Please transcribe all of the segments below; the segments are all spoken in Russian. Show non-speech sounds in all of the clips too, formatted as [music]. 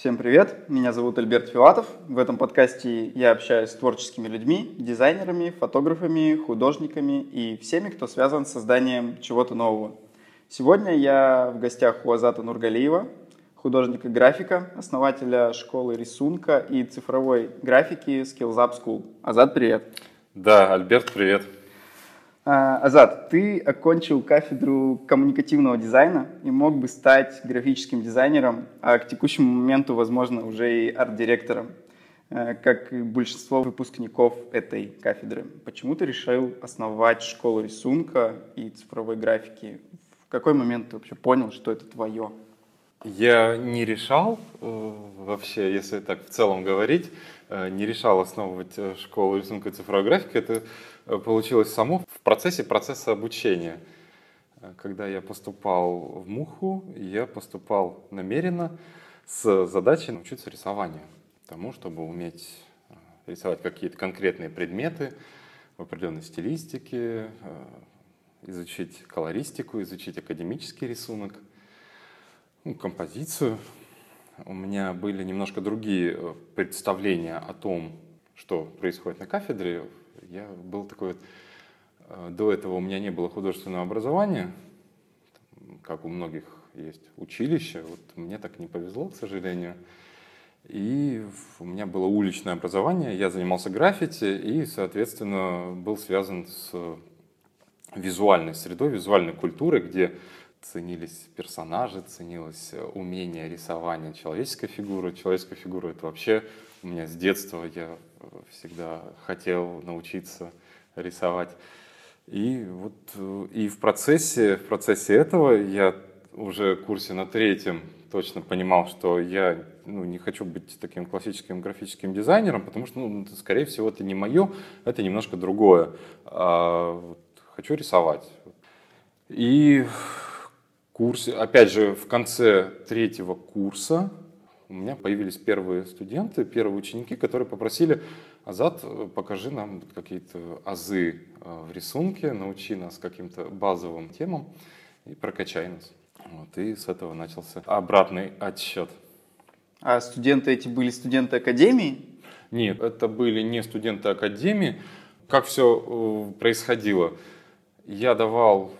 Всем привет, меня зовут Альберт Филатов. В этом подкасте я общаюсь с творческими людьми, дизайнерами, фотографами, художниками и всеми, кто связан с созданием чего-то нового. Сегодня я в гостях у Азата Нургалиева, художника-графика, основателя школы рисунка и цифровой графики Skills Up School. Азат, привет. Да, Альберт, привет. А, Азат, ты окончил кафедру коммуникативного дизайна и мог бы стать графическим дизайнером, а к текущему моменту, возможно, уже и арт-директором, э, как и большинство выпускников этой кафедры. Почему ты решил основать школу рисунка и цифровой графики? В какой момент ты вообще понял, что это твое? Я не решал, э, вообще, если так в целом говорить, э, не решал основывать школу рисунка и цифровой графики. Это получилось само в процессе процесса обучения. Э, когда я поступал в МУХу, я поступал намеренно с задачей научиться рисованию. Тому, чтобы уметь э, рисовать какие-то конкретные предметы в определенной стилистике, изучить колористику, изучить академический рисунок, ну, композицию. У меня были немножко другие представления о том, что происходит на кафедре я был такой вот... Э, до этого у меня не было художественного образования, как у многих есть училище. Вот мне так не повезло, к сожалению. И у меня было уличное образование, я занимался граффити и, соответственно, был связан с визуальной средой, визуальной культурой, где ценились персонажи, ценилось умение рисования человеческой фигуры. Человеческая фигура — это вообще у меня с детства я всегда хотел научиться рисовать. И вот и в процессе, в процессе этого я уже в курсе на третьем точно понимал, что я ну, не хочу быть таким классическим графическим дизайнером, потому что, ну, скорее всего, это не мое, это немножко другое. А, вот, хочу рисовать. И курсе, опять же, в конце третьего курса у меня появились первые студенты, первые ученики, которые попросили, Азат, покажи нам какие-то азы э, в рисунке, научи нас каким-то базовым темам и прокачай нас. Вот, и с этого начался обратный отсчет. А студенты эти были студенты академии? Нет, это были не студенты академии. Как все э, происходило? Я давал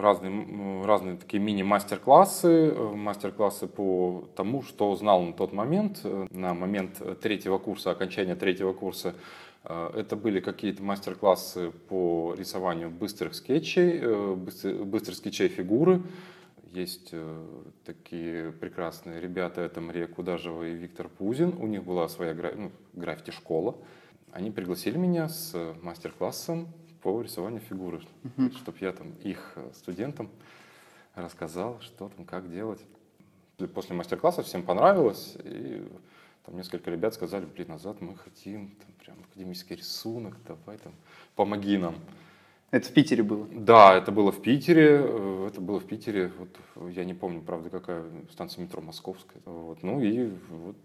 разные, разные такие мини-мастер-классы, э, мастер-классы по тому, что знал на тот момент, э, на момент третьего курса, окончания третьего курса. Э, это были какие-то мастер-классы по рисованию быстрых скетчей, быстрых скетчей фигуры. Есть такие прекрасные ребята, это Мария Кудажева и Виктор Пузин. У них была своя ну, граффити-школа. Они пригласили меня с мастер-классом по рисованию фигуры, угу. чтобы я там их э, студентам рассказал, что там, как делать. После мастер-класса всем понравилось, и там несколько ребят сказали, блин, назад мы хотим там, прям академический рисунок, давай там, помоги нам. Это в Питере было? Да, это было в Питере. Э, это было в Питере. Вот, я не помню, правда, какая станция метро Московская. Вот, ну и вот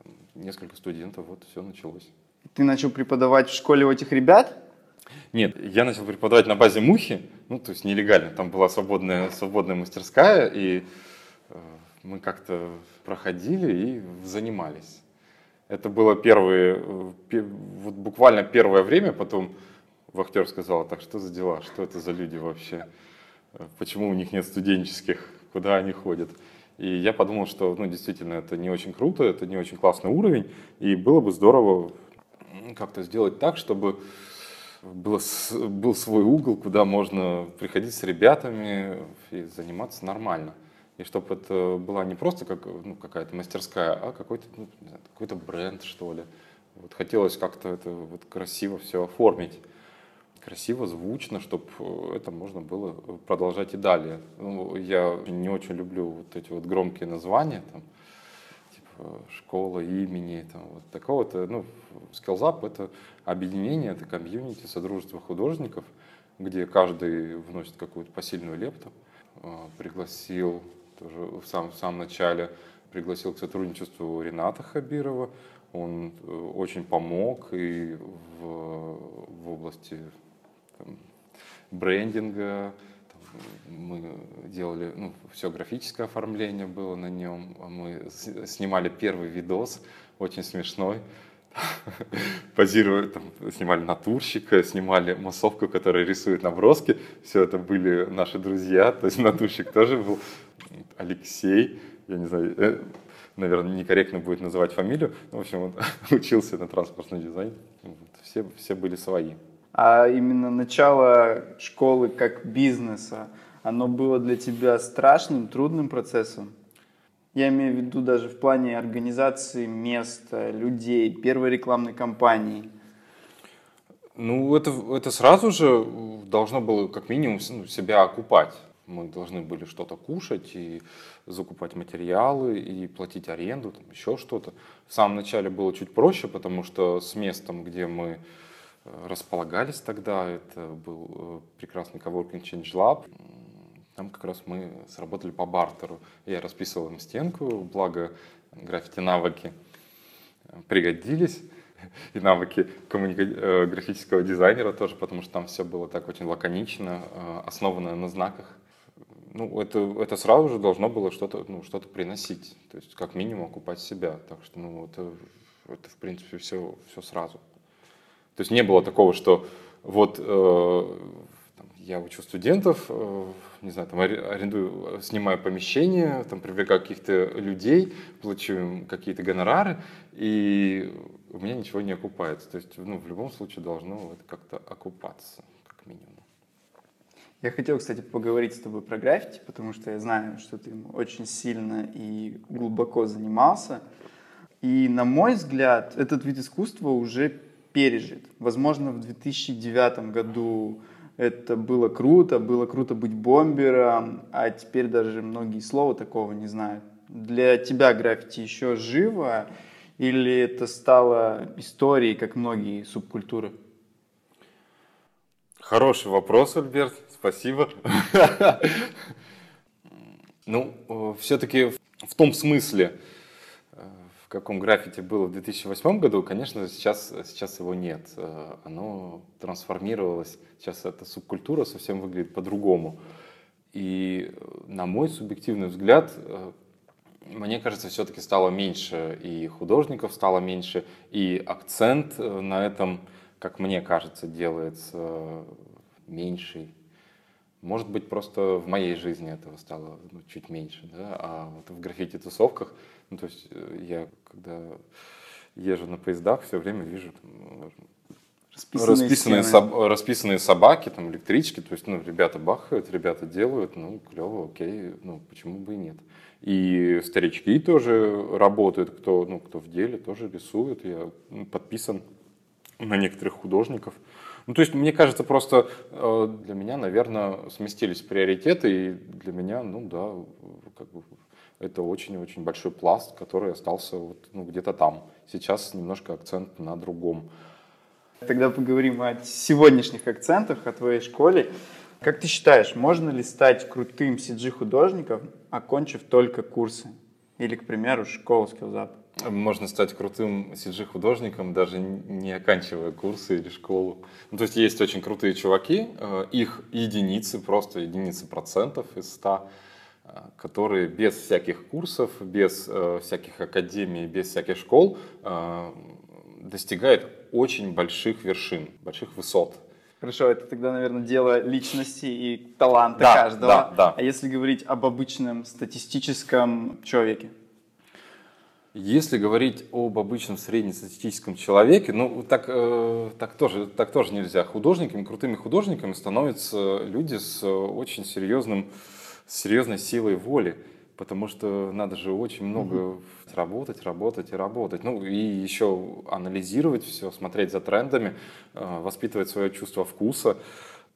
там, несколько студентов, вот все началось. Ты начал преподавать в школе у этих ребят? Нет, я начал преподавать на базе Мухи, ну, то есть нелегально. Там была свободная, свободная мастерская, и э, мы как-то проходили и занимались. Это было первые, э, вот буквально первое время, потом вахтер сказал, так что за дела, что это за люди вообще, почему у них нет студенческих, куда они ходят. И я подумал, что ну, действительно это не очень круто, это не очень классный уровень, и было бы здорово как-то сделать так, чтобы было, был свой угол, куда можно приходить с ребятами и заниматься нормально. И чтобы это была не просто как, ну, какая-то мастерская, а какой-то ну, какой бренд, что ли. Вот хотелось как-то это вот красиво все оформить. Красиво, звучно, чтобы это можно было продолжать и далее. Ну, я не очень люблю вот эти вот громкие названия, там, Э, школа имени, там, вот такого-то, ну, Skills это объединение, это комьюнити, содружество художников, где каждый вносит какую-то посильную лепту. Э, пригласил тоже в самом, в самом начале, пригласил к сотрудничеству Рената Хабирова, он э, очень помог и в, в области там, брендинга, мы делали, ну, все графическое оформление было на нем, мы снимали первый видос, очень смешной, [laughs] позировали, там, снимали натурщика, снимали массовку, которая рисует наброски. Все это были наши друзья. [laughs] То есть натурщик тоже был Алексей. Я не знаю, э, наверное, некорректно будет называть фамилию. В общем, он [laughs] учился на транспортный дизайн. Все, все были свои. А именно начало школы как бизнеса, оно было для тебя страшным, трудным процессом? Я имею в виду даже в плане организации места, людей, первой рекламной кампании. Ну, это, это сразу же должно было как минимум ну, себя окупать. Мы должны были что-то кушать и закупать материалы и платить аренду, там, еще что-то. В самом начале было чуть проще, потому что с местом, где мы располагались тогда, это был э, прекрасный Coworking Change Lab, там как раз мы сработали по бартеру. Я расписывал им стенку, благо граффити навыки пригодились. [laughs] И навыки коммуника... Э, графического дизайнера тоже, потому что там все было так очень лаконично, э, основано на знаках. Ну, это, это сразу же должно было что-то ну, что приносить, то есть как минимум окупать себя. Так что, ну, это, это в принципе все, все сразу. То есть не было такого, что вот э, я учу студентов, э, не знаю, там арендую, снимаю помещение, там привлекаю каких-то людей, плачу им какие-то гонорары, и у меня ничего не окупается. То есть, ну, в любом случае должно это как-то окупаться, как минимум. Я хотел, кстати, поговорить с тобой про граффити, потому что я знаю, что ты очень сильно и глубоко занимался. И, на мой взгляд, этот вид искусства уже пережит. Возможно, в 2009 году это было круто, было круто быть бомбером, а теперь даже многие слова такого не знают. Для тебя граффити еще живо или это стало историей, как многие субкультуры? Хороший вопрос, Альберт, спасибо. [laughs] Ну, э, все-таки в том смысле, каком граффити было в 2008 году, конечно, сейчас, сейчас его нет. Э, оно трансформировалось. Сейчас эта субкультура совсем выглядит по-другому. И э, на мой субъективный взгляд, э, мне кажется, все-таки стало меньше, и художников стало меньше, и акцент на этом, как мне кажется, делается меньший. Может быть, просто в моей жизни этого стало ну, чуть меньше, да? а вот в граффити-тусовках ну, то есть э, я, когда езжу на поездах, все время вижу там, расписанные, расписанные, соб, расписанные собаки, там, электрички, то есть, ну, ребята бахают, ребята делают, ну, клево, окей, ну, почему бы и нет. И старички тоже работают, кто, ну, кто в деле, тоже рисуют, я подписан на некоторых художников. Ну, то есть, мне кажется, просто э, для меня, наверное, сместились приоритеты, и для меня, ну, да, как бы это очень-очень большой пласт, который остался вот, ну, где-то там. Сейчас немножко акцент на другом. Тогда поговорим о сегодняшних акцентах, о твоей школе. Как ты считаешь, можно ли стать крутым CG-художником, окончив только курсы? Или, к примеру, школу SkillsUp? Можно стать крутым CG-художником, даже не оканчивая курсы или школу. Ну, то есть есть очень крутые чуваки, э, их единицы, просто единицы процентов из ста которые без всяких курсов, без э, всяких академий, без всяких школ э, достигают очень больших вершин, больших высот. Хорошо, это тогда, наверное, дело личности и таланта да, каждого. Да, да. А если говорить об обычном статистическом человеке? Если говорить об обычном среднестатистическом человеке, ну так, э, так, тоже, так тоже нельзя. Художниками, крутыми художниками становятся люди с очень серьезным с серьезной силой воли, потому что надо же очень много mm работать, работать и работать. Ну и еще анализировать все, смотреть за трендами, э, воспитывать свое чувство вкуса.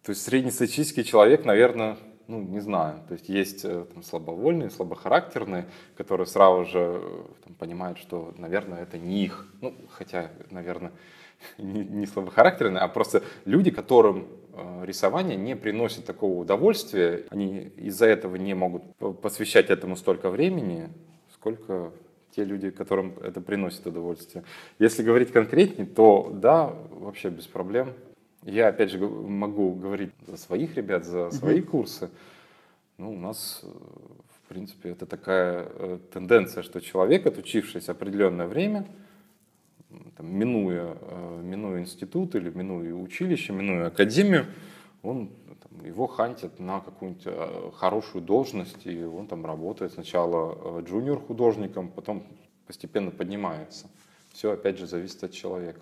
То есть среднестатистический человек, наверное, ну, не знаю. То есть есть э, там, слабовольные, слабохарактерные, которые сразу же э, там, понимают, что, наверное, это не их. Ну, хотя, наверное, [laughs] не, не слабохарактерные, а просто люди, которым рисование не приносит такого удовольствия, они из-за этого не могут посвящать этому столько времени, сколько те люди, которым это приносит удовольствие. Если говорить конкретнее, то да, вообще без проблем. Я, опять же, могу говорить за своих ребят, за свои угу. курсы. Ну, у нас, э, в принципе, это такая э, тенденция, что человек, отучившись определенное время, там, минуя, э, минуя институт или минуя училище, минуя академию, он там, его хантят на какую-нибудь хорошую должность, и он там работает сначала джуниор художником, потом постепенно поднимается. Все, опять же, зависит от человека.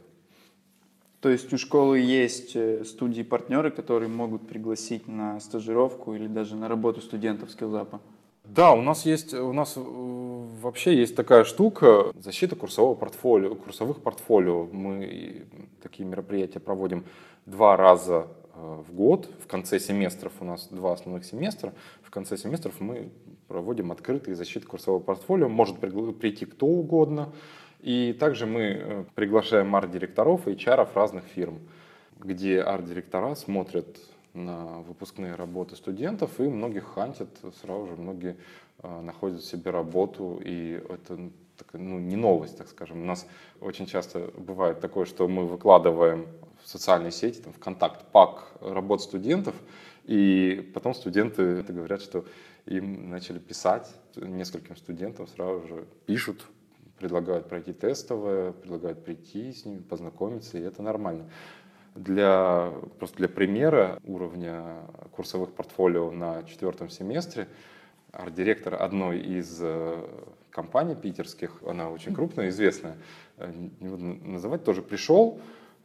То есть у школы есть э, студии-партнеры, которые могут пригласить на стажировку или даже на работу студентов скиллзапа? Да, у нас есть, у нас э, вообще есть такая штука, защита курсового портфолио, курсовых портфолио. Мы такие мероприятия проводим два раза э, в год. В конце семестров у нас два основных семестра. В конце семестров мы проводим открытые защиты курсового портфолио. Может прийти кто угодно. И также мы э, приглашаем арт-директоров и HR разных фирм, где арт-директора смотрят на выпускные работы студентов и многих хантят, сразу же многие э, находят себе работу, и это ну, не новость, так скажем. У нас очень часто бывает такое, что мы выкладываем в социальные сети, там, ВКонтакт, пак работ студентов, и потом студенты говорят, что им начали писать, нескольким студентам сразу же пишут, предлагают пройти тестовое, предлагают прийти с ними, познакомиться, и это нормально. Для, просто для примера уровня курсовых портфолио на четвертом семестре арт-директор одной из э, компаний питерских, она очень крупная, известная, э, не буду называть, тоже пришел,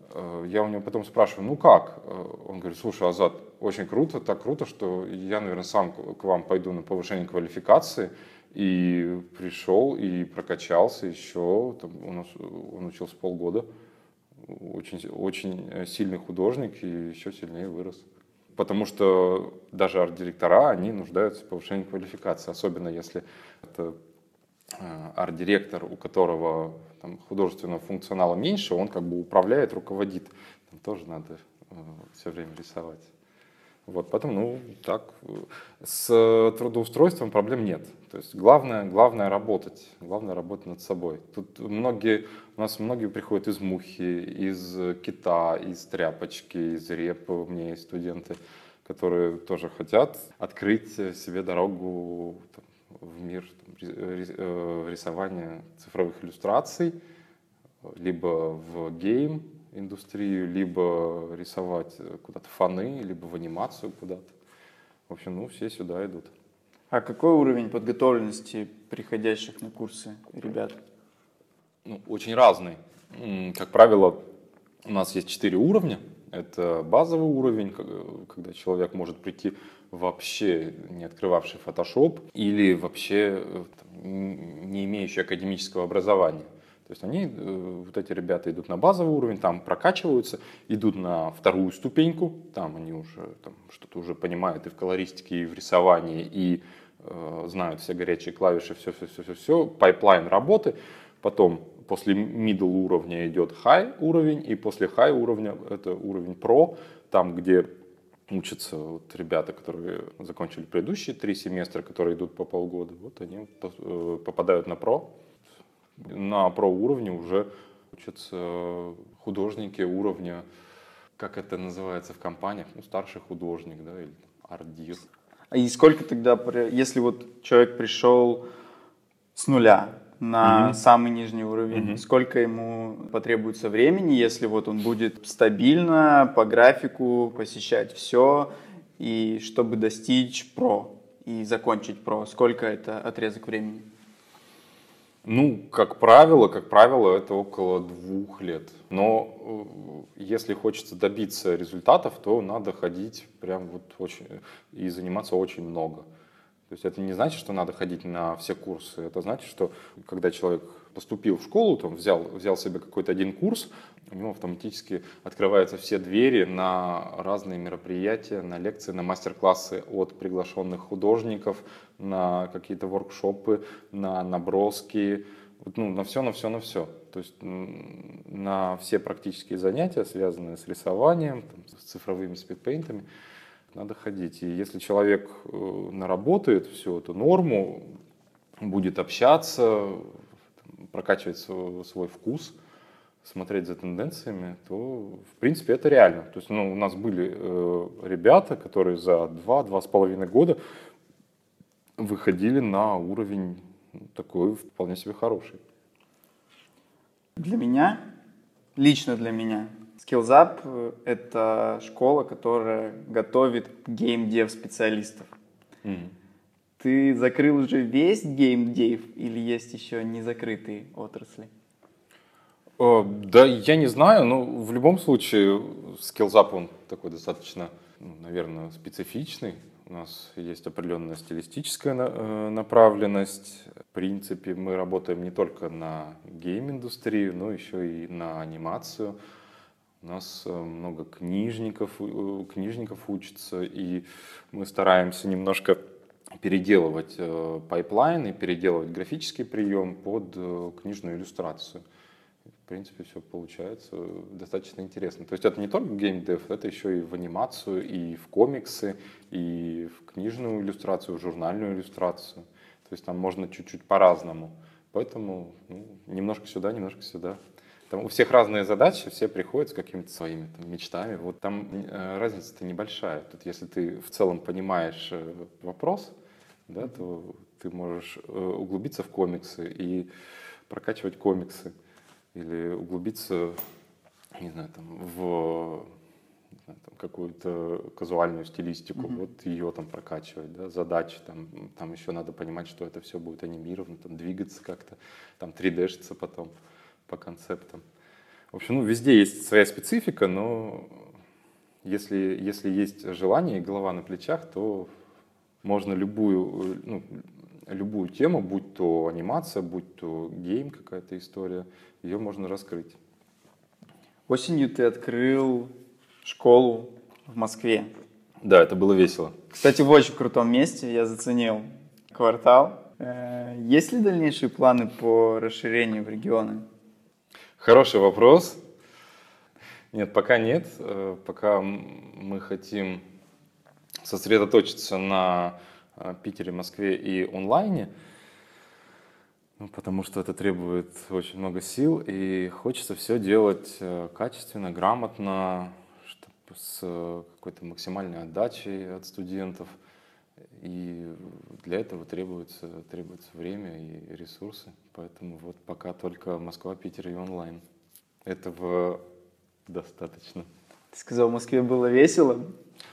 э, я у него потом спрашиваю, ну как? Он говорит, слушай, Азат, очень круто, так круто, что я, наверное, сам к вам пойду на повышение квалификации, и пришел и прокачался еще. Там, у нас, он учился полгода. Очень, очень сильный художник и еще сильнее вырос. Потому что даже арт-директора, они нуждаются в повышении квалификации. Особенно если это э, арт-директор, у которого там, художественного функционала меньше, он как бы управляет, руководит. Там тоже надо э, все время рисовать. Вот, поэтому, ну, так, с трудоустройством проблем нет. То есть главное, главное работать, главное работать над собой. Тут многие, у нас многие приходят из мухи, из кита, из тряпочки, из репы. У меня есть студенты, которые тоже хотят открыть себе дорогу там, в мир там, э, рисования цифровых иллюстраций, либо в гейм, индустрию, либо рисовать куда-то фаны, либо в анимацию куда-то. В общем, ну, все сюда идут. А какой уровень подготовленности приходящих на курсы ребят? Ну, очень разный. Как правило, у нас есть четыре уровня. Это базовый уровень, когда человек может прийти вообще не открывавший Photoshop или вообще э, там, не имеющий академического образования. То есть они, э, вот эти ребята идут на базовый уровень, там прокачиваются, идут на вторую ступеньку, там они уже там, что-то уже понимают и в колористике, и в рисовании, и э, знают все горячие клавиши, все, все, все, все, все, pipeline работы. Потом после middle уровня идет high уровень, и после high уровня это уровень pro, там где учатся вот ребята, которые закончили предыдущие три семестра, которые идут по полгода, вот они э, попадают на pro, на pro -уровне уже учатся художники уровня, как это называется в компаниях, ну, старший художник, да, или арт-дир. А и сколько тогда, если вот человек пришел с нуля на mm-hmm. самый нижний уровень, mm-hmm. сколько ему потребуется времени, если вот он будет стабильно по графику посещать все, и чтобы достичь про и закончить про, сколько это отрезок времени? Ну, как правило, как правило, это около двух лет. Но э, если хочется добиться результатов, то надо ходить прям вот очень и заниматься очень много. То есть это не значит, что надо ходить на все курсы. Это значит, что когда человек поступил в школу, там, взял, взял себе какой-то один курс, у него автоматически открываются все двери на разные мероприятия, на лекции, на мастер-классы от приглашенных художников, на какие-то воркшопы, на наброски, ну, на все, на все, на все. То есть на все практические занятия, связанные с рисованием, там, с цифровыми спидпейнтами, надо ходить. И если человек э, наработает всю эту норму, будет общаться, прокачивать свой вкус, смотреть за тенденциями, то, в принципе, это реально. То есть, ну, у нас были э, ребята, которые за два-два с половиной года выходили на уровень такой вполне себе хороший. Для меня, лично для меня, SkillsUp э, — это школа, которая готовит геймдев специалистов. Mm-hmm. Ты закрыл уже весь геймдев или есть еще не закрытые отрасли? О, да, я не знаю, но в любом случае SkillsUp, он такой достаточно, ну, наверное, специфичный. У нас есть определенная стилистическая э, направленность. В принципе, мы работаем не только на гейм-индустрию, но еще и на анимацию. У нас э, много книжников, э, книжников учатся, и мы стараемся немножко переделывать pipeline и переделывать графический прием под книжную иллюстрацию в принципе, все получается достаточно интересно. То есть это не только геймдев, это еще и в анимацию, и в комиксы, и в книжную иллюстрацию, в журнальную иллюстрацию. То есть там можно чуть-чуть по-разному. Поэтому ну, немножко сюда, немножко сюда. Там у всех разные задачи, все приходят с какими-то своими там, мечтами. Вот там э, разница-то небольшая. Тут если ты в целом понимаешь э, вопрос, да, то ты можешь э, углубиться в комиксы и прокачивать комиксы или углубиться, не знаю, там, в какую-то казуальную стилистику, mm-hmm. вот ее там прокачивать, да, задачи, там, там еще надо понимать, что это все будет анимировано, там, двигаться как-то, там, 3D-шиться потом по концептам. В общем, ну, везде есть своя специфика, но если, если есть желание и голова на плечах, то можно любую, ну, любую тему, будь то анимация, будь то гейм какая-то история, ее можно раскрыть. Осенью ты открыл школу в Москве. Да, это было весело. Кстати, в очень крутом месте, я заценил квартал. Э, есть ли дальнейшие планы по расширению в регионы? Хороший вопрос. Нет, пока нет. Э, пока мы хотим сосредоточиться на э, Питере, Москве и онлайне. Ну, потому что это требует очень много сил, и хочется все делать э, качественно, грамотно, чтобы с какой-то максимальной отдачей от студентов. И для этого требуется, требуется время и ресурсы. Поэтому вот пока только Москва, Питер и онлайн. Этого достаточно. Ты сказал, в Москве было весело?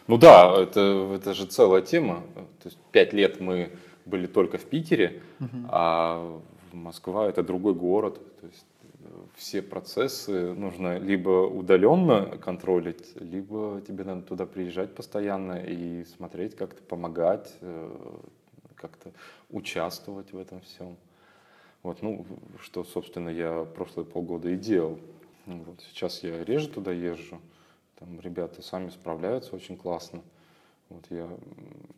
Ну да, это, это же целая тема. То есть пять лет мы были только в Питере, угу. а Москва это другой город, то есть э, все процессы нужно либо удаленно контролить, либо тебе надо туда приезжать постоянно и смотреть, как-то помогать, э, как-то участвовать в этом всем. Вот, ну, что, собственно, я прошлые полгода и делал. Вот, сейчас я реже туда езжу, там ребята сами справляются очень классно. Вот я,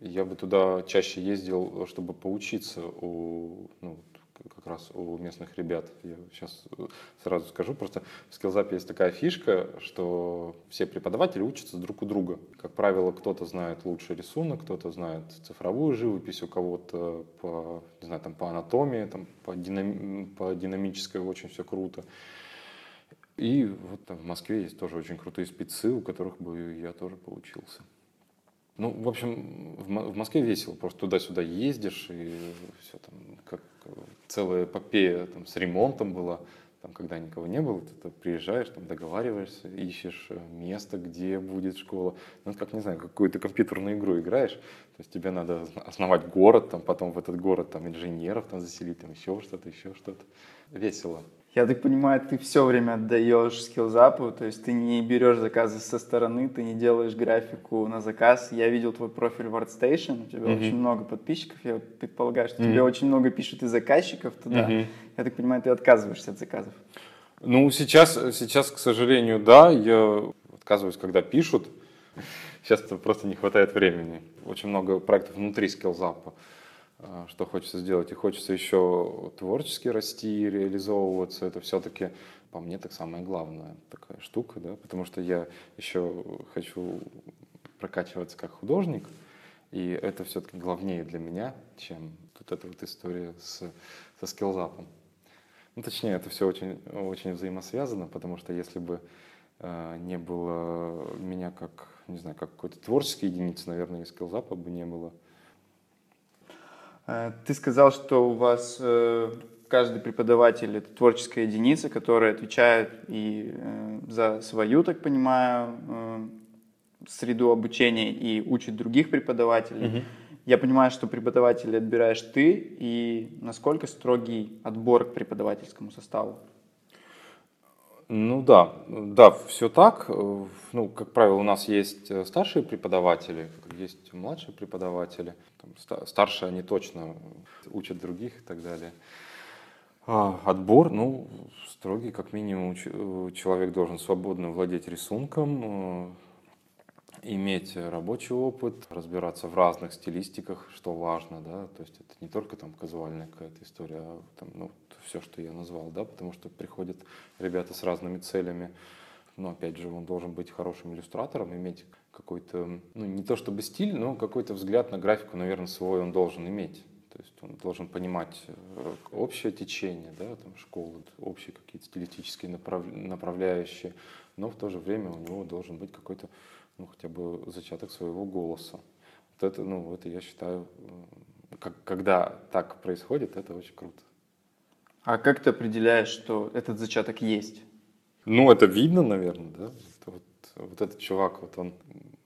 я бы туда чаще ездил, чтобы поучиться у, ну, как раз у местных ребят. Я сейчас сразу скажу, просто в скиллзапе есть такая фишка, что все преподаватели учатся друг у друга. Как правило, кто-то знает лучше рисунок, кто-то знает цифровую живопись, у кого-то по, не знаю, там, по анатомии, там, по, динами, по динамической очень все круто. И вот там в Москве есть тоже очень крутые спецы, у которых бы я тоже поучился. Ну, в общем, в Москве весело, просто туда-сюда ездишь, и все там, как целая эпопея там, с ремонтом была, там, когда никого не было, ты, ты приезжаешь, там, договариваешься, ищешь э, место, где будет школа. Ну, как, не знаю, какую-то компьютерную игру играешь, то есть тебе надо основать город, там, потом в этот город там, инженеров там, заселить, там, еще что-то, еще что-то. Весело. Я так понимаю, ты все время отдаешь скиллзапу, то есть ты не берешь заказы со стороны, ты не делаешь графику на заказ. Я видел твой профиль в ArtStation, у тебя mm-hmm. очень много подписчиков, я предполагаю, что mm-hmm. тебе очень много пишут и заказчиков туда. Mm-hmm. Я так понимаю, ты отказываешься от заказов. Ну, сейчас, сейчас, к сожалению, да, я отказываюсь, когда пишут. Сейчас просто не хватает времени. Очень много проектов внутри скиллзапа. А, что хочется сделать. И хочется еще творчески расти, реализовываться. Это все-таки, по мне, так самая главная такая штука, да, потому что я еще хочу прокачиваться как художник, и это все-таки главнее для меня, чем вот эта вот история с, со скиллзапом. Ну, точнее, это все очень, очень взаимосвязано, потому что если бы э, не было меня как, не знаю, как какой-то творческой единицы, наверное, и скиллзапа бы не было. Э, ты сказал, что у вас э, каждый преподаватель это творческая единица, которая отвечает и э, за свою, так понимаю, среду обучения и учит других преподавателей. Угу. Я понимаю, что преподавателей отбираешь ты, и насколько строгий отбор к преподавательскому составу? Ну да, да, все так. Ну, как правило, у нас есть э, старшие преподаватели, есть младшие преподаватели. Там, старшие они точно учат других и так далее. А, отбор, ну, строгий, как минимум, э, человек должен свободно владеть рисунком, э, иметь рабочий опыт, разбираться в разных стилистиках, что важно, да, то есть это не только там казуальная какая-то история, а там, ну, все, что я назвал, да, потому что приходят ребята с разными целями, но опять же, он должен быть хорошим иллюстратором, иметь какой-то, ну, не то чтобы стиль, но какой-то взгляд на графику, наверное, свой он должен иметь. То есть он должен понимать э, общее течение, да, там, школы, общие какие-то стилистические направ... направляющие, но в то же время у него должен быть какой-то ну, хотя бы зачаток своего голоса. Вот это, ну, это я считаю, как, когда так происходит, это очень круто. А как ты определяешь, что этот зачаток есть? Ну, это видно, наверное, да. Вот, вот этот чувак, вот он,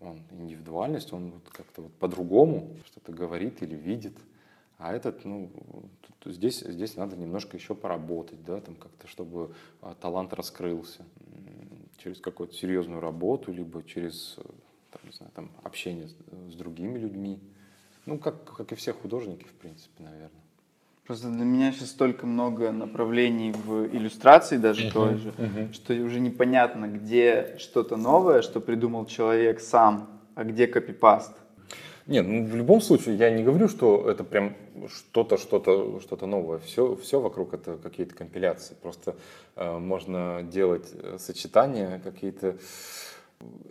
он индивидуальность, он вот как-то вот по-другому что-то говорит или видит. А этот, ну, здесь, здесь надо немножко еще поработать, да, там как-то, чтобы а, талант раскрылся через какую-то серьезную работу, либо через там, не знаю, там, общение с, с другими людьми. Ну, как, как и все художники, в принципе, наверное. Просто для меня сейчас столько много направлений в иллюстрации даже uh-huh, той же, uh-huh. что уже непонятно, где что-то новое, что придумал человек сам, а где копипаст. Нет, ну в любом случае я не говорю, что это прям что-то, что-то, что-то новое. Все, все вокруг это какие-то компиляции. Просто э, можно делать э, сочетания какие-то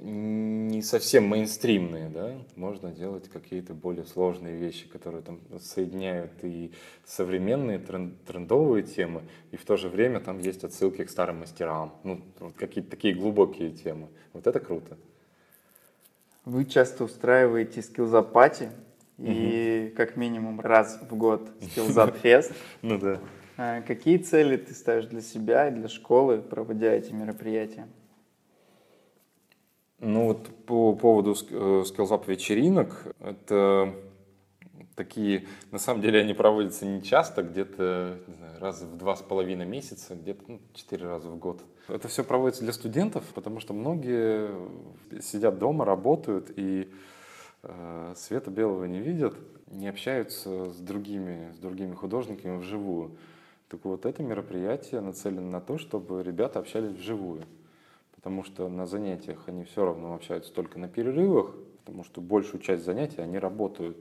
не совсем мейнстримные, да, можно делать какие-то более сложные вещи, которые там соединяют и современные тренд, трендовые темы, и в то же время там есть отсылки к старым мастерам, ну, вот какие-то такие глубокие темы. Вот это круто. Вы часто устраиваете скиллзап пати и как минимум раз в год скиллзап [laughs] фест. Ну да. А какие цели ты ставишь для себя и для школы, проводя эти мероприятия? Ну вот по поводу э, скиллзап вечеринок, это такие, на самом деле они проводятся не часто, где-то раз в два с половиной месяца, где-то ну, четыре раза в год. Это все проводится для студентов, потому что многие сидят дома, работают и э, света белого не видят, не общаются с другими, с другими художниками вживую. Так вот, это мероприятие нацелено на то, чтобы ребята общались вживую. Потому что на занятиях они все равно общаются только на перерывах, потому что большую часть занятий они работают,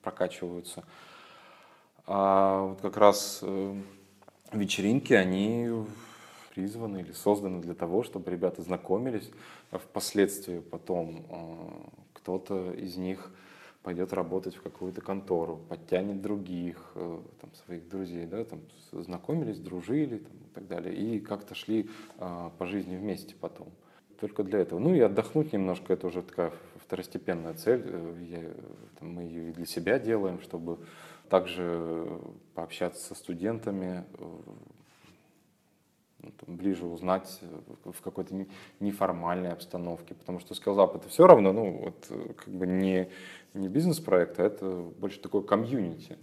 прокачиваются. А вот как раз э, вечеринки, они призваны или созданы для того, чтобы ребята знакомились, а впоследствии потом э, кто-то из них пойдет работать в какую-то контору, подтянет других, э, там, своих друзей, да, там, знакомились, дружили там, так далее, и как-то шли по жизни вместе потом. Только для этого. Ну и отдохнуть немножко, это уже такая второстепенная цель. Я, там, мы ее и для себя делаем, чтобы также пообщаться со студентами, э, ну, ближе узнать э, в какой-то неформальной обстановке, потому что скиллзап это все равно, ну, вот, э, как бы не, не бизнес-проект, а это больше такой комьюнити.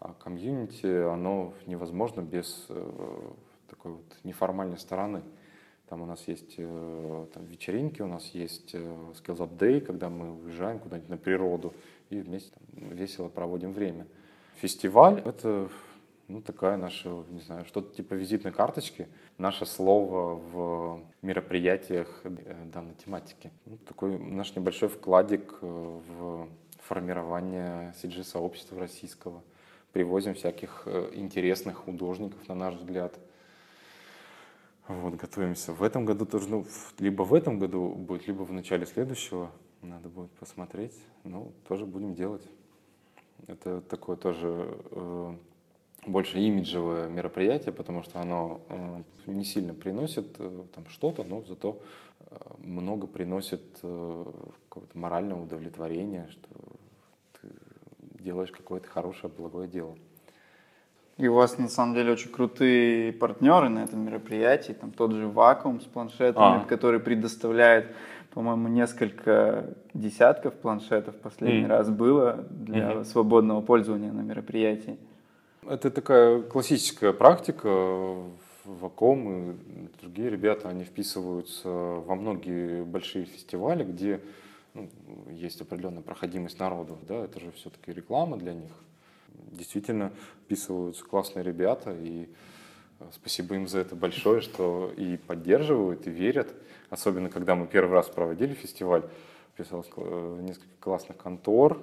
А комьюнити, оно невозможно без такой вот неформальной стороны. Там у нас есть там, вечеринки, у нас есть Skills Up Day, когда мы уезжаем куда-нибудь на природу и вместе там, весело проводим время. Фестиваль — это ну, такая наша, не знаю, что-то типа визитной карточки, наше слово в мероприятиях э, данной тематики. Ну, такой наш небольшой вкладик э, в формирование CG-сообщества российского. Привозим всяких э, интересных художников, на наш взгляд. Вот, готовимся. В этом году тоже, ну, либо в этом году будет, либо в начале следующего. Надо будет посмотреть. Ну, тоже будем делать. Это такое тоже э, больше имиджевое мероприятие, потому что оно э, не сильно приносит э, там что-то, но зато э, много приносит какого-то морального удовлетворения, что ты делаешь какое-то хорошее, благое дело. И у вас на самом деле очень крутые партнеры на этом мероприятии, там тот же Вакуум с планшетами, а. который предоставляет, по-моему, несколько десятков планшетов последний mm. раз было для mm-hmm. свободного пользования на мероприятии. Это такая классическая практика. Ваком и другие ребята, они вписываются во многие большие фестивали, где ну, есть определенная проходимость народу. Да? Это же все-таки реклама для них. Действительно вписываются классные ребята, и э, спасибо им за это большое, что и поддерживают, и верят. Особенно, когда мы первый раз проводили фестиваль, писалось э, несколько классных контор,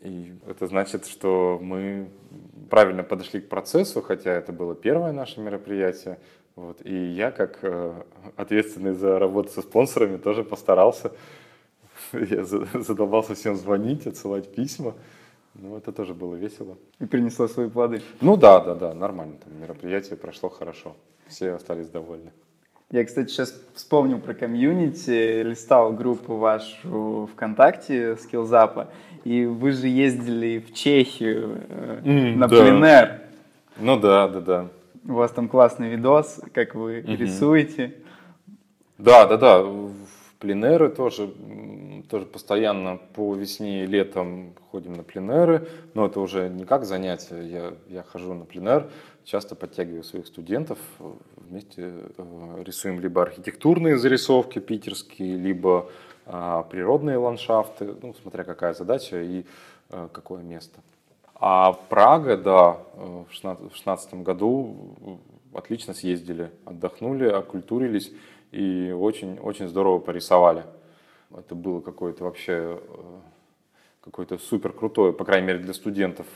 и это значит, что мы правильно подошли к процессу, хотя это было первое наше мероприятие. Вот. И я, как э, ответственный за работу со спонсорами, тоже постарался. [laughs] Я задолбался всем звонить, отсылать письма. Ну, это тоже было весело. И принесло свои плоды. Ну да, да, да, нормально. Там мероприятие прошло хорошо. Все остались довольны. Я, кстати, сейчас вспомнил про комьюнити, листал группу вашу ВКонтакте Skillzap, и вы же ездили в Чехию mm, на да. пленэр. Ну да, да, да. У вас там классный видос, как вы mm-hmm. рисуете. Да, да, да. В пленеры тоже, тоже постоянно по весне и летом ходим на пленеры, но это уже не как занятие. Я, я хожу на пленер, часто подтягиваю своих студентов, вместе э, рисуем либо архитектурные зарисовки питерские, либо а, природные ландшафты, ну, смотря какая задача и а, какое место. А Прага, да, э, в 2016 году отлично съездили, отдохнули, окультурились и очень-очень здорово порисовали. Это было какое-то вообще какое-то супер крутое, по крайней мере для студентов,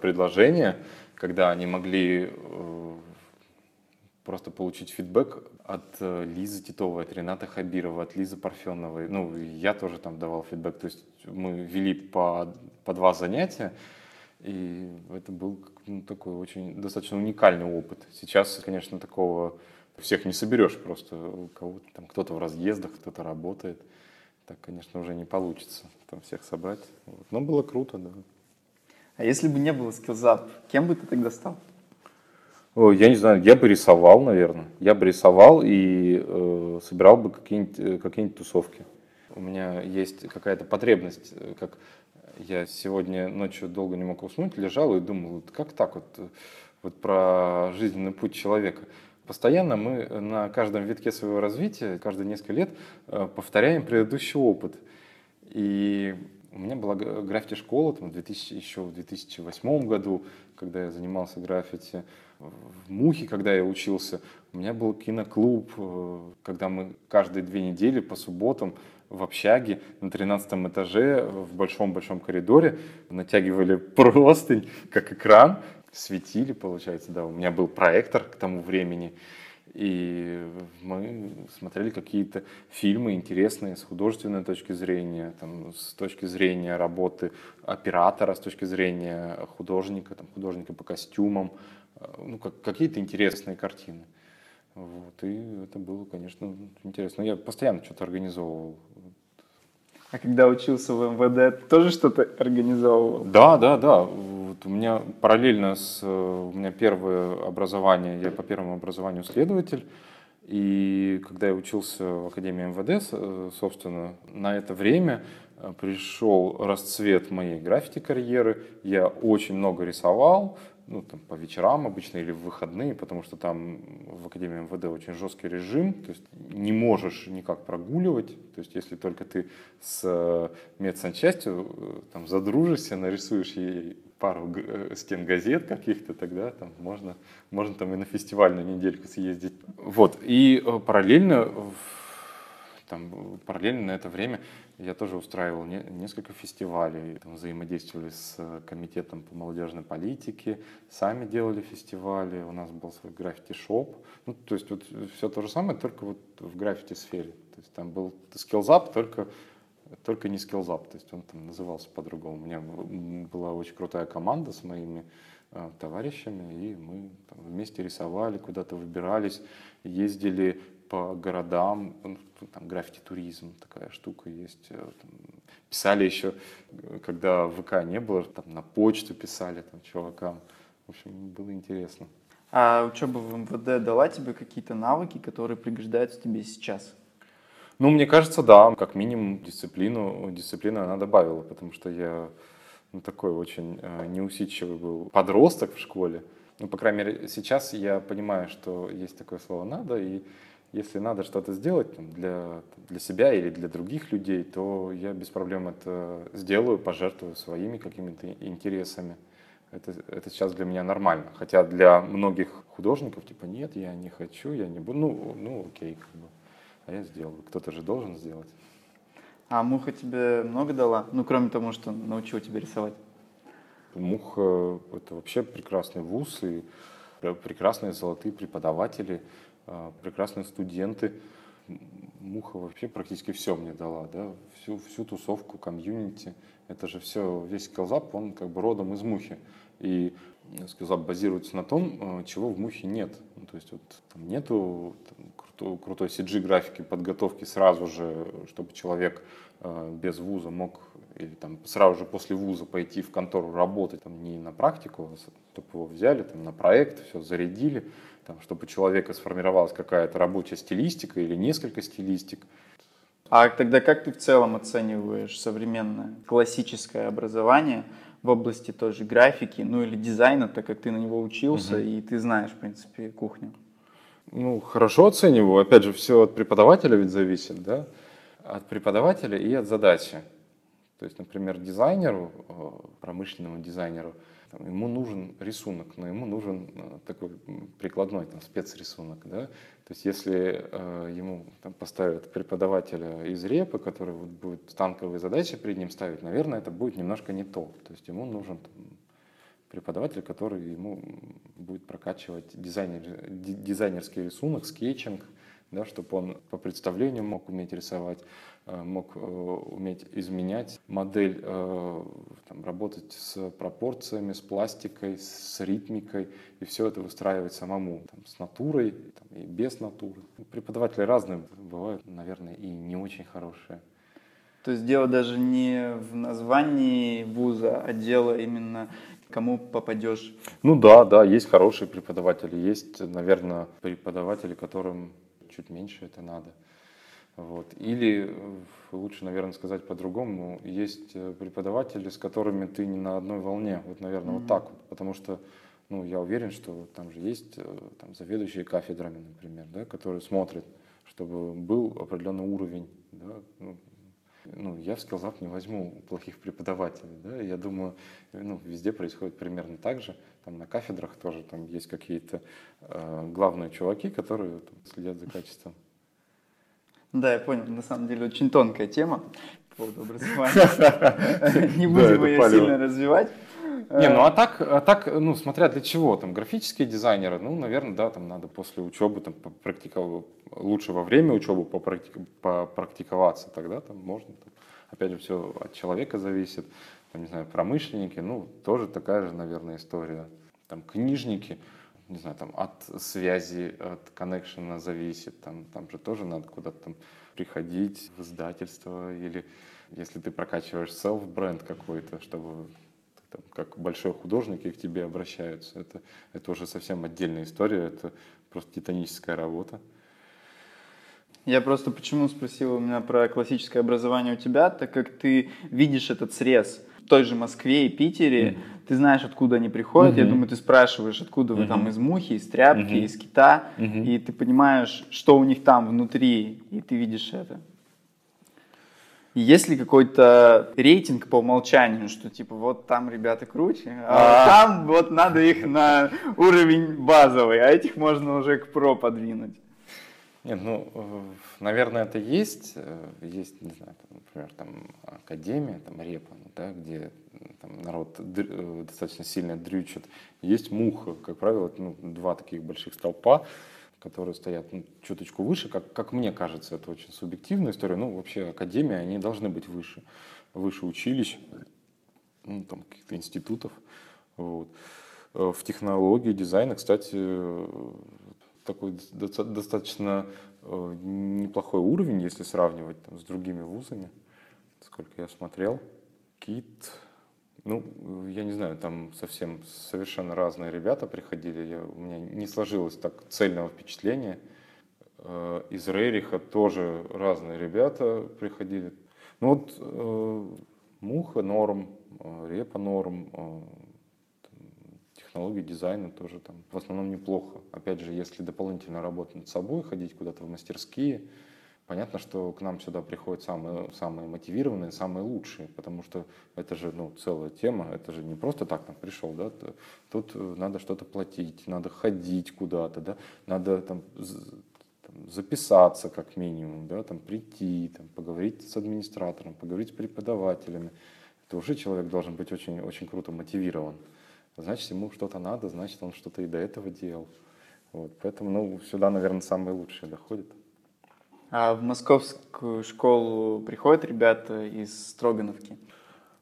предложение, когда они могли просто получить фидбэк от э, Лизы Титовой, от Рената Хабирова, от Лизы Парфеновой. Ну, я тоже там давал фидбэк. То есть мы вели по, по два занятия, и это был ну, такой очень достаточно уникальный опыт. Сейчас, конечно, такого всех не соберешь просто. У кого-то там кто-то в разъездах, кто-то работает. Так, конечно, уже не получится там всех собрать. Вот. Но было круто, да. А если бы не было скиллзап, кем бы ты тогда стал? Я не знаю, я бы рисовал, наверное. Я бы рисовал и э, собирал бы какие-нибудь э, какие тусовки. У меня есть какая-то потребность, э, как я сегодня ночью долго не мог уснуть, лежал и думал, как так вот, э, вот про жизненный путь человека. Постоянно мы на каждом витке своего развития, каждые несколько лет повторяем предыдущий опыт. И у меня была граффити-школа там, 2000, еще в 2008 году, когда я занимался граффити в Мухе, когда я учился, у меня был киноклуб, э, когда мы каждые две недели по субботам в общаге на 13 этаже в большом-большом коридоре натягивали [laughs] простынь, как экран, светили, получается, да. У меня был проектор к тому времени, и мы смотрели какие-то фильмы интересные с художественной точки зрения, там, с точки зрения работы оператора, с точки зрения художника, там, художника по костюмам, Э, ну, как, какие-то интересные картины. Вот, и это было, конечно, интересно. Я постоянно что-то организовывал. А когда учился в МВД, тоже что-то организовывал? Да, да, да. Вот у меня параллельно с... У меня первое образование, я по первому образованию следователь. И когда я учился в Академии МВД, э, собственно, на это время э, пришел расцвет моей граффити-карьеры. Я очень много рисовал, ну, там, по вечерам обычно или в выходные, потому что там в Академии МВД очень жесткий режим, то есть не можешь никак прогуливать, то есть если только ты с э, медсанчастью э, там задружишься, нарисуешь ей пару э, стен газет каких-то, тогда там можно, можно там и на фестивальную недельку съездить. Вот, и параллельно там, параллельно на это время я тоже устраивал не, несколько фестивалей, там, взаимодействовали с э, комитетом по молодежной политике, сами делали фестивали, у нас был свой граффити-шоп. Ну, то есть вот все то же самое, только вот в граффити-сфере. То есть там был скиллзап, только только не скиллзап, то есть он там назывался по-другому. У меня была очень крутая команда с моими э, товарищами, и мы там, вместе рисовали, куда-то выбирались, ездили по городам, ну, там граффити-туризм такая штука есть. Э, там, писали еще, когда ВК не было, там на почту писали там чувакам. В общем, было интересно. А учеба в МВД дала тебе какие-то навыки, которые пригождаются тебе сейчас? Ну, мне кажется, да, как минимум дисциплину, дисциплину она добавила, потому что я ну, такой очень э, неусидчивый был подросток в школе. Ну, по крайней мере, сейчас я понимаю, что есть такое слово «надо», и если надо что-то сделать там, для, для себя или для других людей, то я без проблем это сделаю, пожертвую своими какими-то интересами. Это, это сейчас для меня нормально. Хотя для многих художников, типа, нет, я не хочу, я не буду. Ну, ну окей, как бы. А я сделаю. Кто-то же должен сделать. А муха тебе много дала? Ну, кроме того, что научила тебя рисовать. Муха — это вообще прекрасный вуз и прекрасные золотые преподаватели, прекрасные студенты. Муха вообще практически все мне дала, да, всю, всю тусовку, комьюнити. Это же все, весь скиллзап, он как бы родом из мухи. И скиллзап базируется на том, а, чего в мухе нет. Ну, то есть вот там нету там, крутой, крутой CG-графики, подготовки сразу же, чтобы человек без вуза мог или там сразу же после вуза пойти в контору работать, там, не на практику, а чтобы его взяли там, на проект, все зарядили, там, чтобы у человека сформировалась какая-то рабочая стилистика или несколько стилистик. А тогда как ты в целом оцениваешь современное классическое образование в области тоже графики, ну или дизайна, так как ты на него учился угу. и ты знаешь, в принципе, кухню? Ну, хорошо оцениваю. Опять же, все от преподавателя ведь зависит, да? От преподавателя и от задачи. То есть, например, дизайнеру, э, промышленному дизайнеру, там, ему нужен рисунок, но ему нужен э, такой прикладной там, спецрисунок. Да? То есть если э, ему там, поставят преподавателя из репы, который вот, будет танковые задачи перед ним ставить, наверное, это будет немножко не то. То есть ему нужен там, преподаватель, который ему будет прокачивать дизайнер, дизайнерский рисунок, скетчинг, да, чтобы он по представлению мог уметь рисовать, э, мог э, уметь изменять модель, э, там, работать с пропорциями, с пластикой, с ритмикой, и все это выстраивать самому, там, с натурой там, и без натуры. Преподаватели разные бывают, наверное, и не очень хорошие. То есть дело даже не в названии вуза, а дело именно кому попадешь. Ну да, да, есть хорошие преподаватели, есть, наверное, преподаватели, которым чуть меньше это надо. Вот. Или э, лучше, наверное, сказать по-другому, есть э, преподаватели, с которыми ты не на одной волне. Вот, наверное, mm-hmm. вот так вот. Потому что ну, я уверен, что там же есть э, там, заведующие кафедрами, например, да, которые смотрят, чтобы был определенный уровень. Да, ну, ну, я в скиллзап не возьму плохих преподавателей, да, я думаю, ну, везде происходит примерно так же, там на кафедрах тоже там есть какие-то э, главные чуваки, которые там, следят за качеством. Да, я понял, на самом деле очень тонкая тема по поводу образования. [laughs] Не будем ее сильно развивать. Не, ну а так, а так, ну, смотря для чего, там, графические дизайнеры, ну, наверное, да, там надо после учебы, там, попрактиковать, лучше во время учебы попрактик, попрактиковаться, тогда там можно, там, опять же, все от человека зависит, там, не знаю, промышленники, ну, тоже такая же, наверное, история, там, книжники, не знаю, там, от связи, от коннекшена зависит, там, там же тоже надо куда-то там приходить в издательство или если ты прокачиваешь self-бренд какой-то, чтобы там, как большой художник, и к тебе обращаются. Это, это уже совсем отдельная история, это просто титаническая работа. Я просто почему спросил у меня про классическое образование у тебя, так как ты видишь этот срез в той же Москве и Питере, mm ты знаешь, откуда они приходят. Mm-hmm. Я думаю, ты спрашиваешь, откуда mm-hmm. вы там из мухи, из тряпки, mm-hmm. из кита, mm-hmm. и ты понимаешь, что у них там внутри, и ты видишь это. Есть ли какой-то рейтинг по умолчанию, что типа вот там ребята круче, а, а там вот надо их на уровень базовый, а этих можно уже к про подвинуть? Нет, ну, наверное, это есть. Э, есть, не знаю, там, например, там академия, там репа, ну, да, где там, народ э, достаточно сильно дрючит. Есть муха, как правило, ну, два таких больших столпа которые стоят ну, чуточку выше, как, как мне кажется, это очень субъективная история. Ну, вообще, академии, они должны быть выше, выше училищ, ну, там, каких-то институтов. Вот. в технологии дизайна, кстати, такой достаточно неплохой уровень, если сравнивать там, с другими вузами, сколько я смотрел. КИТ, ну, я не знаю, там совсем совершенно разные ребята приходили. Я, у меня не сложилось так цельного впечатления. Э, из Рейриха тоже разные ребята приходили. Ну вот э, Муха норм, э, Репа норм, технологии дизайна тоже там в основном неплохо. Опять же, если дополнительно работать над собой, ходить куда-то в мастерские, Понятно, что к нам сюда приходят самые, самые мотивированные, самые лучшие, потому что это же ну, целая тема, это же не просто так там пришел, да, тут э, надо что-то платить, надо ходить куда-то, да, надо там, там записаться как минимум, да, там прийти, там, поговорить с администратором, поговорить с преподавателями. Это уже человек должен быть очень, очень круто мотивирован. Значит, ему что-то надо, значит, он что-то и до этого делал. Вот, поэтому, ну, сюда, наверное, самые лучшие доходят. А в московскую школу приходят ребята из Строгановки?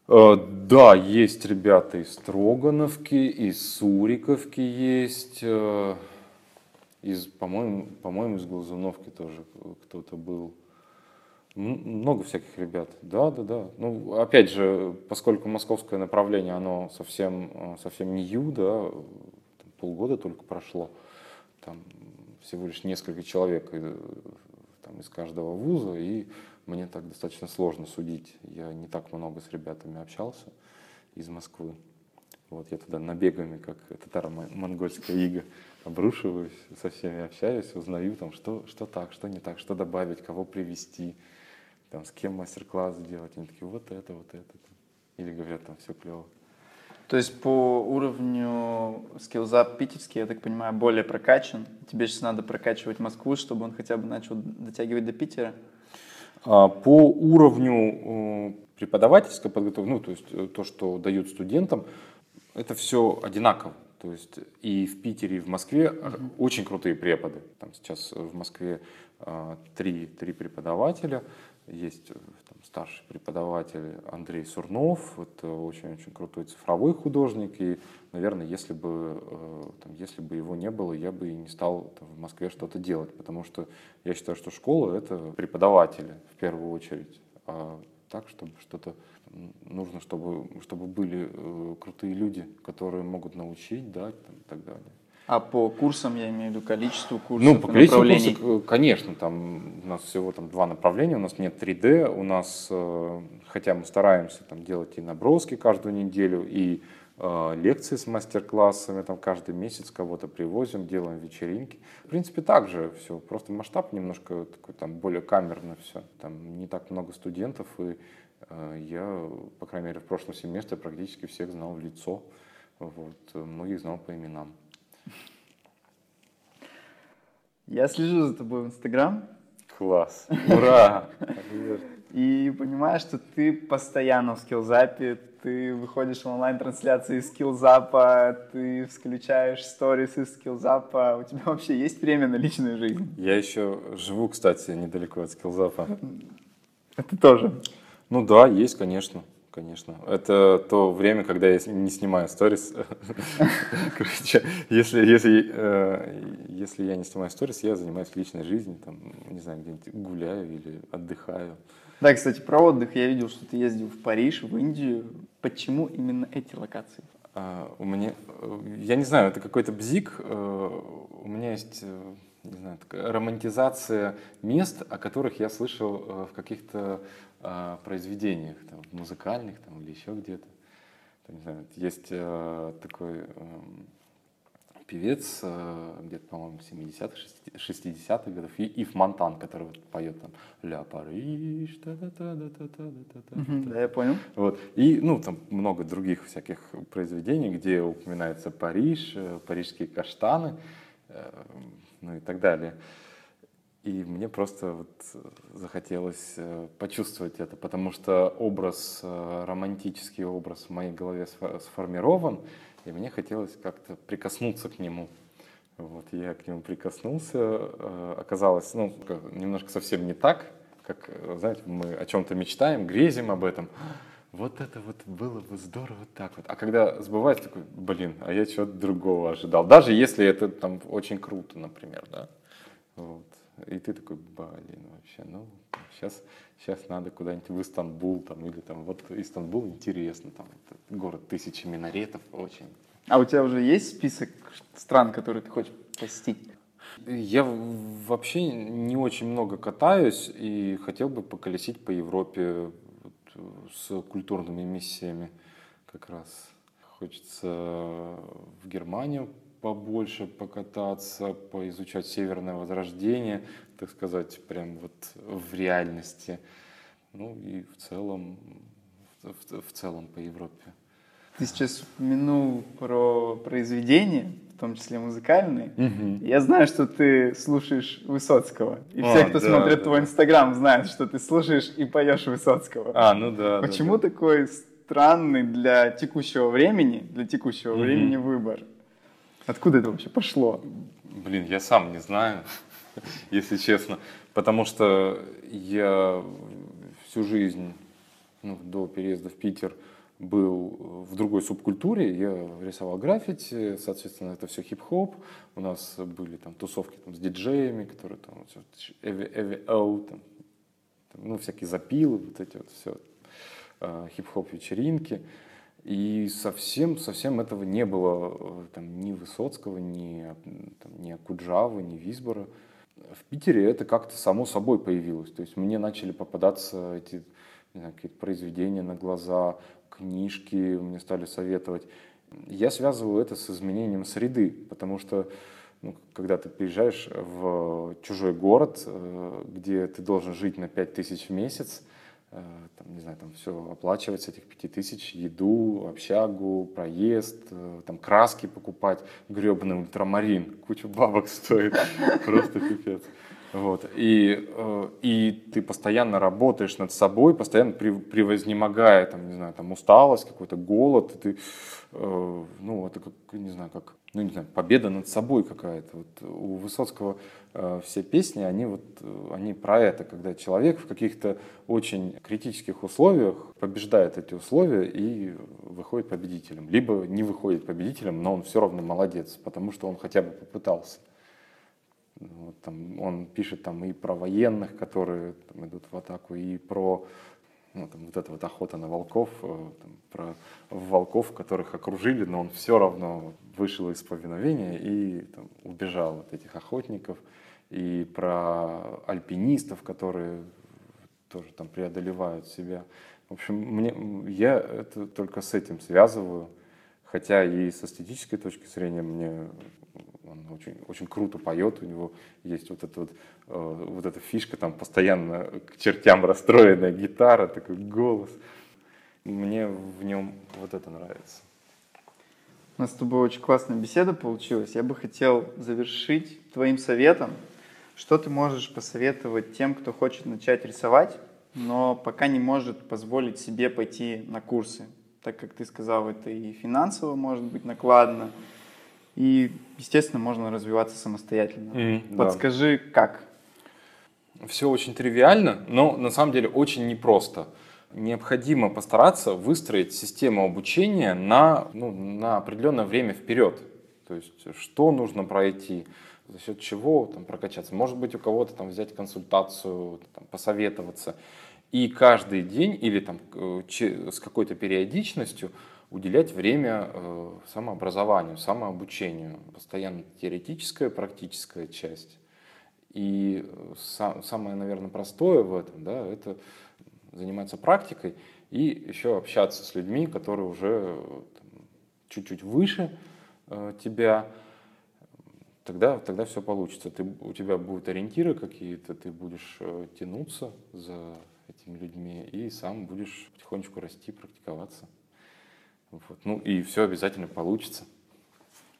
Э, да, есть ребята из Строгановки, из Суриковки есть, э, из, по-моему, по-моему, из Глазуновки тоже кто-то был. Много всяких ребят. Да, да, да. Ну, опять же, поскольку московское направление, оно совсем, э, совсем не ю, да, полгода только прошло, там всего лишь несколько человек там, из каждого вуза, и мне так достаточно сложно судить. Я не так много с ребятами общался из Москвы. Вот я туда набегами, как татаро-монгольская ига, обрушиваюсь, со всеми общаюсь, узнаю, там, что, что так, что не так, что добавить, кого привести, там, с кем мастер-класс сделать. Они такие, вот это, вот это. Или говорят, там, все клево. То есть по уровню скиллзап питерский, я так понимаю, более прокачан. Тебе сейчас надо прокачивать Москву, чтобы он хотя бы начал дотягивать до Питера? А, по уровню преподавательской подготовки, ну, то есть э, то, что дают студентам, это все одинаково. То есть и в Питере, и в Москве uh-huh. очень крутые преподы. Там сейчас в Москве три, три преподавателя, есть старший преподаватель Андрей Сурнов. Это очень-очень крутой цифровой художник. И, наверное, если бы, э, там, если бы его не было, я бы и не стал там, в Москве что-то делать. Потому что я считаю, что школа — это преподаватели в первую очередь. А так, чтобы что-то нужно, чтобы, чтобы были э, крутые люди, которые могут научить, да, там, и так далее. А по курсам, я имею в виду количеству курсов Ну, по количеству курсов, конечно, там у нас всего там два направления, у нас нет 3D, у нас, э, хотя мы стараемся там делать и наброски каждую неделю, и э, лекции с мастер-классами, там каждый месяц кого-то привозим, делаем вечеринки. В принципе, так же все, просто масштаб немножко такой там более камерно все, там не так много студентов, и э, я, по крайней мере, в прошлом семестре практически всех знал в лицо, вот, многих знал по именам. Я слежу за тобой в Инстаграм. Класс. Ура! И понимаю, что ты постоянно в скиллзапе, ты выходишь в онлайн-трансляции из скиллзапа, ты включаешь сторис из скиллзапа. У тебя вообще есть время на личную жизнь? Я еще живу, кстати, недалеко от скиллзапа. Это тоже? Ну да, есть, конечно конечно. Это то время, когда я не снимаю сторис. [laughs] Короче, если, если, э, если я не снимаю сторис, я занимаюсь личной жизнью, там, не знаю, где-нибудь гуляю или отдыхаю. Да, кстати, про отдых я видел, что ты ездил в Париж, в Индию. Почему именно эти локации? А, у меня, э, я не знаю, это какой-то бзик. Э, у меня есть не знаю, такая романтизация мест, о которых я слышал в каких-то э, произведениях, там, музыкальных там, или еще где-то. Там, не знаю, есть э, такой э, певец, э, где-то, по-моему, 70-х, 60-х годов, Ив Монтан, который вот поет там «Ля Париж», та та та та та та та та Да, я понял. Вот. И, ну, там много других всяких произведений, где упоминается Париж, э, парижские каштаны, э, ну и так далее. И мне просто вот захотелось э, почувствовать это, потому что образ, э, романтический образ в моей голове сформирован, и мне хотелось как-то прикоснуться к нему. Вот, я к нему прикоснулся, э, оказалось, ну, немножко совсем не так, как, знаете, мы о чем-то мечтаем, грезим об этом, вот это вот было бы здорово так вот. А когда сбывается, такой, блин, а я чего-то другого ожидал. Даже если это там очень круто, например, да. Вот. И ты такой, блин, вообще, ну, сейчас, сейчас надо куда-нибудь в Истанбул, там, или там, вот Истанбул интересно, там, город тысячи минаретов, очень. А у тебя уже есть список стран, которые ты хочешь посетить? Я вообще не очень много катаюсь и хотел бы поколесить по Европе с культурными миссиями как раз. Хочется в Германию побольше покататься, поизучать северное возрождение, так сказать, прям вот в реальности. Ну и в целом, в, в целом по Европе. Ты сейчас упомянул про произведения, в том числе музыкальные. Угу. Я знаю, что ты слушаешь Высоцкого. И а, все, кто да, смотрит да. твой инстаграм, знают, что ты слушаешь и поешь Высоцкого. А, ну да. Почему да, да. такой странный для текущего времени, для текущего угу. времени выбор? Откуда это вообще пошло? Блин, я сам не знаю, [laughs] если честно. Потому что я всю жизнь, ну, до переезда в Питер, был в другой субкультуре, я рисовал граффити, соответственно, это все хип-хоп, у нас были там тусовки там, с диджеями, которые там, эви, эви, оу, там, там, ну, всякие запилы, вот эти вот все, а, хип-хоп вечеринки, и совсем, совсем этого не было, э, там, ни Высоцкого, ни, там, ни Акуджавы, ни Висбора. В Питере это как-то само собой появилось, то есть мне начали попадаться эти какие-то произведения на глаза, книжки мне стали советовать. Я связываю это с изменением среды, потому что ну, когда ты приезжаешь в чужой город, э, где ты должен жить на 5000 в месяц, там, не знаю, там все оплачивать с этих 5000, еду, общагу, проезд, э, там краски покупать, гребаный ультрамарин, куча бабок стоит, просто пипец. Вот. И, э, и ты постоянно работаешь над собой, постоянно превознемогая, там, не знаю, там, усталость, какой-то голод, ты, э, ну, это как, не знаю, как, ну, не знаю, победа над собой какая-то. Вот у Высоцкого э, все песни, они вот, они про это, когда человек в каких-то очень критических условиях побеждает эти условия и выходит победителем. Либо не выходит победителем, но он все равно молодец, потому что он хотя бы попытался. Вот, там, он пишет там и про военных, которые там, идут в атаку, и про ну, там, вот эта вот охота на волков, э, там, про волков, которых окружили, но он все равно вышел из повиновения и там, убежал от этих охотников, и про альпинистов, которые тоже там преодолевают себя. В общем, мне, я это только с этим связываю, хотя и с эстетической точки зрения мне он очень, очень круто поет, у него есть вот эта вот, э, вот эта фишка, там постоянно к чертям расстроенная гитара, такой голос. Мне в нем вот это нравится. У нас с тобой очень классная беседа получилась. Я бы хотел завершить твоим советом. Что ты можешь посоветовать тем, кто хочет начать рисовать, но пока не может позволить себе пойти на курсы? Так как ты сказал, это и финансово может быть накладно, и, естественно, можно развиваться самостоятельно. Mm, Подскажи, да. как? Все очень тривиально, но на самом деле очень непросто. Необходимо постараться выстроить систему обучения на, ну, на определенное время вперед. То есть, что нужно пройти, за счет чего там, прокачаться. Может быть, у кого-то там взять консультацию, там, посоветоваться. И каждый день или там, э, с какой-то периодичностью уделять время э, самообразованию, самообучению. Постоянно теоретическая, практическая часть. И э, самое, наверное, простое в этом, да, это заниматься практикой и еще общаться с людьми, которые уже чуть-чуть выше э, тебя, тогда, тогда все получится. Ты, у тебя будут ориентиры какие-то, ты будешь тянуться за этими людьми и сам будешь потихонечку расти, практиковаться. Вот. Ну и все обязательно получится.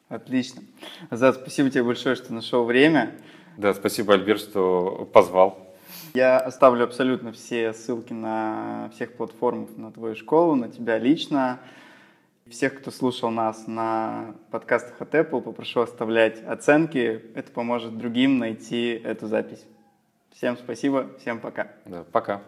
Отлично. Азат, спасибо тебе большое, что нашел время. Да, спасибо, Альберт, что позвал. Я оставлю абсолютно все ссылки на всех платформах на твою школу, на тебя лично. Всех, кто слушал нас на подкастах от Apple, попрошу оставлять оценки. Это поможет другим найти эту запись. Всем спасибо, всем пока. Да, пока.